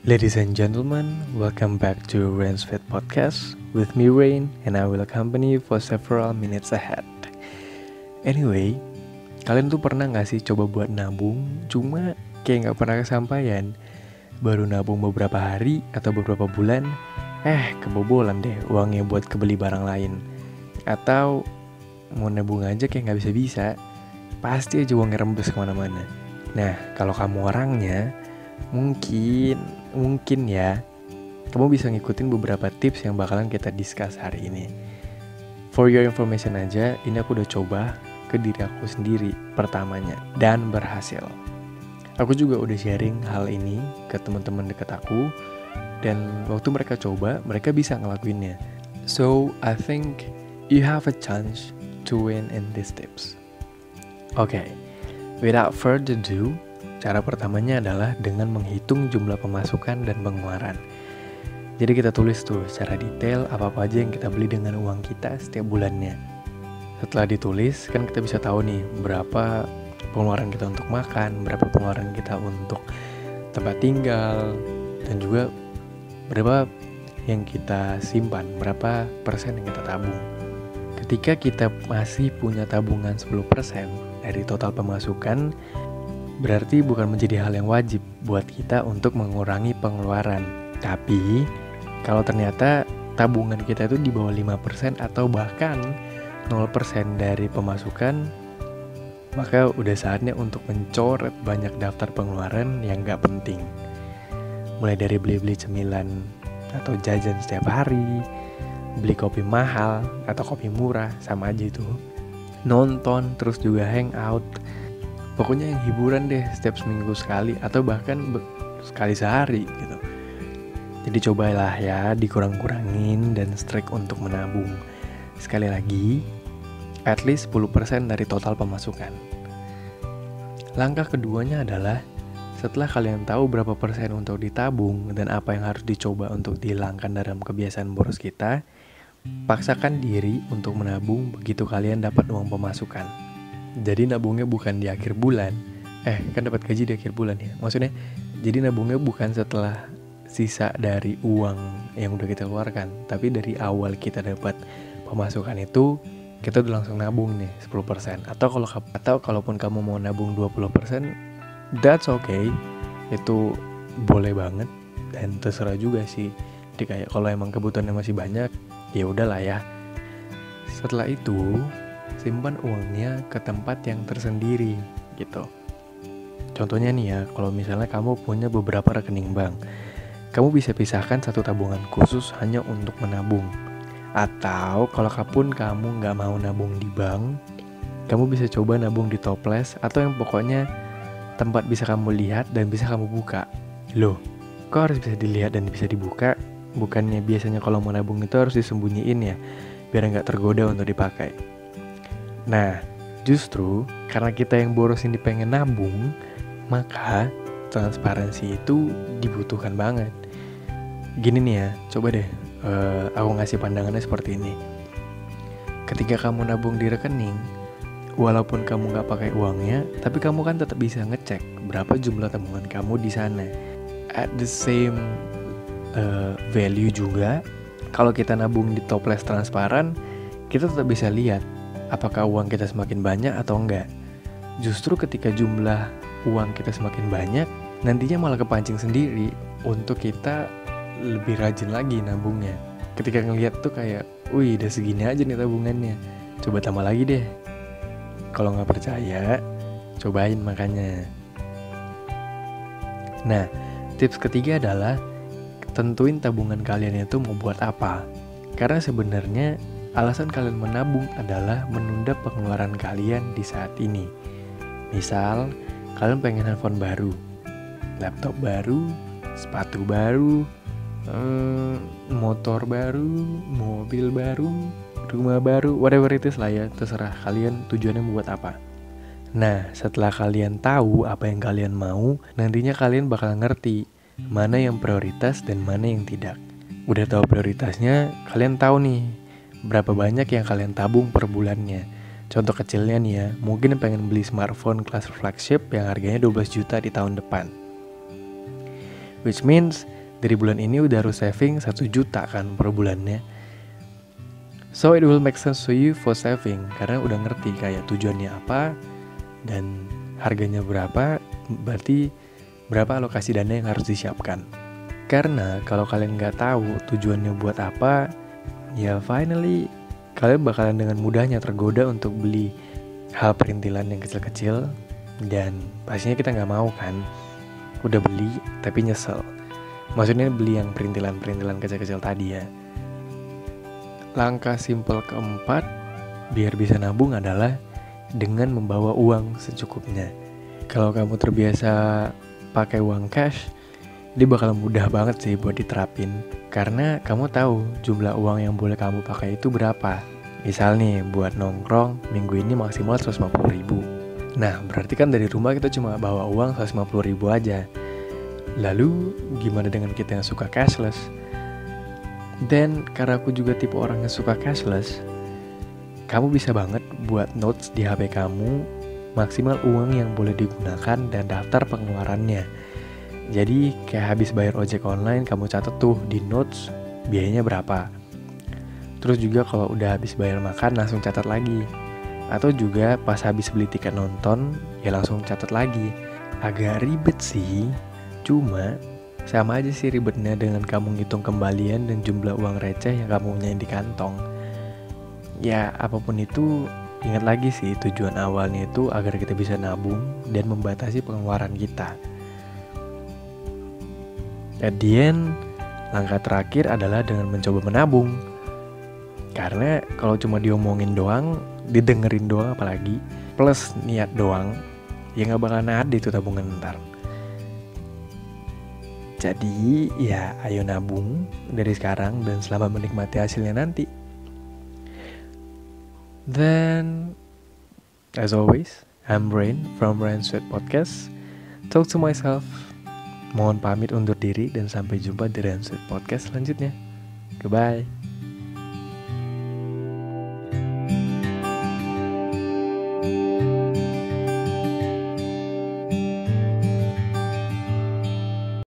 Ladies and gentlemen, welcome back to Rain's Fit Podcast with me Rain and I will accompany you for several minutes ahead. Anyway, kalian tuh pernah gak sih coba buat nabung, cuma kayak gak pernah kesampaian? Baru nabung beberapa hari atau beberapa bulan, eh kebobolan deh uangnya buat kebeli barang lain. Atau mau nabung aja kayak gak bisa-bisa, pasti aja uangnya rembes ke mana-mana. Nah, kalau kamu orangnya, mungkin, mungkin ya, kamu bisa ngikutin beberapa tips yang bakalan kita discuss hari ini. For your information aja, ini aku udah coba ke diri aku sendiri pertamanya dan berhasil. Aku juga udah sharing hal ini ke teman-teman dekat aku dan waktu mereka coba, mereka bisa ngelakuinnya. So, I think you have a chance to win in these tips. Okay. without further ado, cara pertamanya adalah dengan menghitung jumlah pemasukan dan pengeluaran. Jadi kita tulis tuh secara detail apa-apa aja yang kita beli dengan uang kita setiap bulannya. Setelah ditulis, kan kita bisa tahu nih berapa pengeluaran kita untuk makan, berapa pengeluaran kita untuk tempat tinggal, dan juga berapa yang kita simpan, berapa persen yang kita tabung. Ketika kita masih punya tabungan 10%, dari total pemasukan berarti bukan menjadi hal yang wajib buat kita untuk mengurangi pengeluaran. Tapi kalau ternyata tabungan kita itu di bawah 5% atau bahkan 0% dari pemasukan, maka udah saatnya untuk mencoret banyak daftar pengeluaran yang gak penting. Mulai dari beli-beli cemilan atau jajan setiap hari, beli kopi mahal atau kopi murah, sama aja itu nonton terus juga hangout pokoknya yang hiburan deh setiap seminggu sekali atau bahkan sekali sehari gitu. Jadi cobalah ya dikurang-kurangin dan strike untuk menabung. Sekali lagi at least 10% dari total pemasukan. Langkah keduanya adalah setelah kalian tahu berapa persen untuk ditabung dan apa yang harus dicoba untuk dihilangkan dalam kebiasaan boros kita, Paksakan diri untuk menabung begitu kalian dapat uang pemasukan. Jadi nabungnya bukan di akhir bulan. Eh, kan dapat gaji di akhir bulan ya. Maksudnya, jadi nabungnya bukan setelah sisa dari uang yang udah kita keluarkan, tapi dari awal kita dapat pemasukan itu kita udah langsung nabung nih 10% atau kalau atau kalaupun kamu mau nabung 20% that's okay itu boleh banget dan terserah juga sih jadi kayak kalau emang kebutuhannya masih banyak ya udahlah ya. Setelah itu, simpan uangnya ke tempat yang tersendiri gitu. Contohnya nih ya, kalau misalnya kamu punya beberapa rekening bank, kamu bisa pisahkan satu tabungan khusus hanya untuk menabung. Atau kalau pun kamu nggak mau nabung di bank, kamu bisa coba nabung di toples atau yang pokoknya tempat bisa kamu lihat dan bisa kamu buka. Loh, kok harus bisa dilihat dan bisa dibuka? bukannya biasanya kalau mau nabung itu harus disembunyiin ya biar nggak tergoda untuk dipakai nah justru karena kita yang boros ini pengen nabung maka transparansi itu dibutuhkan banget. Gini nih ya coba deh uh, aku ngasih pandangannya seperti ini. Ketika kamu nabung di rekening walaupun kamu nggak pakai uangnya tapi kamu kan tetap bisa ngecek berapa jumlah tabungan kamu di sana. At the same uh, value juga kalau kita nabung di toples transparan kita tetap bisa lihat apakah uang kita semakin banyak atau enggak. Justru ketika jumlah uang kita semakin banyak nantinya malah kepancing sendiri untuk kita lebih rajin lagi nabungnya. Ketika ngeliat tuh kayak wih udah segini aja nih tabungannya coba tambah lagi deh. Kalau nggak percaya cobain makanya nah tips ketiga adalah tentuin tabungan kalian itu mau buat apa. Karena sebenarnya alasan kalian menabung adalah menunda pengeluaran kalian di saat ini. Misal, kalian pengen handphone baru, laptop baru, sepatu baru, hmm, motor baru, mobil baru, rumah baru, whatever it is lah ya, terserah kalian tujuannya membuat apa. Nah, setelah kalian tahu apa yang kalian mau, nantinya kalian bakal ngerti mana yang prioritas dan mana yang tidak. Udah tahu prioritasnya, kalian tahu nih berapa banyak yang kalian tabung per bulannya. Contoh kecilnya nih ya, mungkin pengen beli smartphone kelas flagship yang harganya 12 juta di tahun depan. Which means dari bulan ini udah harus saving 1 juta kan per bulannya. So it will make sense to you for saving karena udah ngerti kayak tujuannya apa dan harganya berapa, berarti berapa alokasi dana yang harus disiapkan. Karena kalau kalian nggak tahu tujuannya buat apa, ya finally kalian bakalan dengan mudahnya tergoda untuk beli hal perintilan yang kecil-kecil. Dan pastinya kita nggak mau kan? Udah beli tapi nyesel. Maksudnya beli yang perintilan-perintilan kecil-kecil tadi ya. Langkah simpel keempat biar bisa nabung adalah dengan membawa uang secukupnya. Kalau kamu terbiasa pakai uang cash ini bakal mudah banget sih buat diterapin karena kamu tahu jumlah uang yang boleh kamu pakai itu berapa. Misal nih buat nongkrong minggu ini maksimal 150 ribu. Nah berarti kan dari rumah kita cuma bawa uang 150 ribu aja. Lalu gimana dengan kita yang suka cashless? Dan karena aku juga tipe orang yang suka cashless, kamu bisa banget buat notes di HP kamu maksimal uang yang boleh digunakan dan daftar pengeluarannya jadi kayak habis bayar ojek online kamu catat tuh di notes biayanya berapa. Terus juga kalau udah habis bayar makan langsung catat lagi. Atau juga pas habis beli tiket nonton ya langsung catat lagi. Agak ribet sih, cuma sama aja sih ribetnya dengan kamu ngitung kembalian dan jumlah uang receh yang kamu punya di kantong. Ya apa pun itu ingat lagi sih tujuan awalnya itu agar kita bisa nabung dan membatasi pengeluaran kita. At the end, langkah terakhir adalah dengan mencoba menabung. Karena kalau cuma diomongin doang, didengerin doang apalagi, plus niat doang, ya nggak bakalan ada itu tabungan ntar. Jadi ya ayo nabung dari sekarang dan selama menikmati hasilnya nanti. Then, as always, I'm Brain from Brain Sweat Podcast. Talk to myself Mohon pamit undur diri dan sampai jumpa di Rancid Podcast selanjutnya. Goodbye.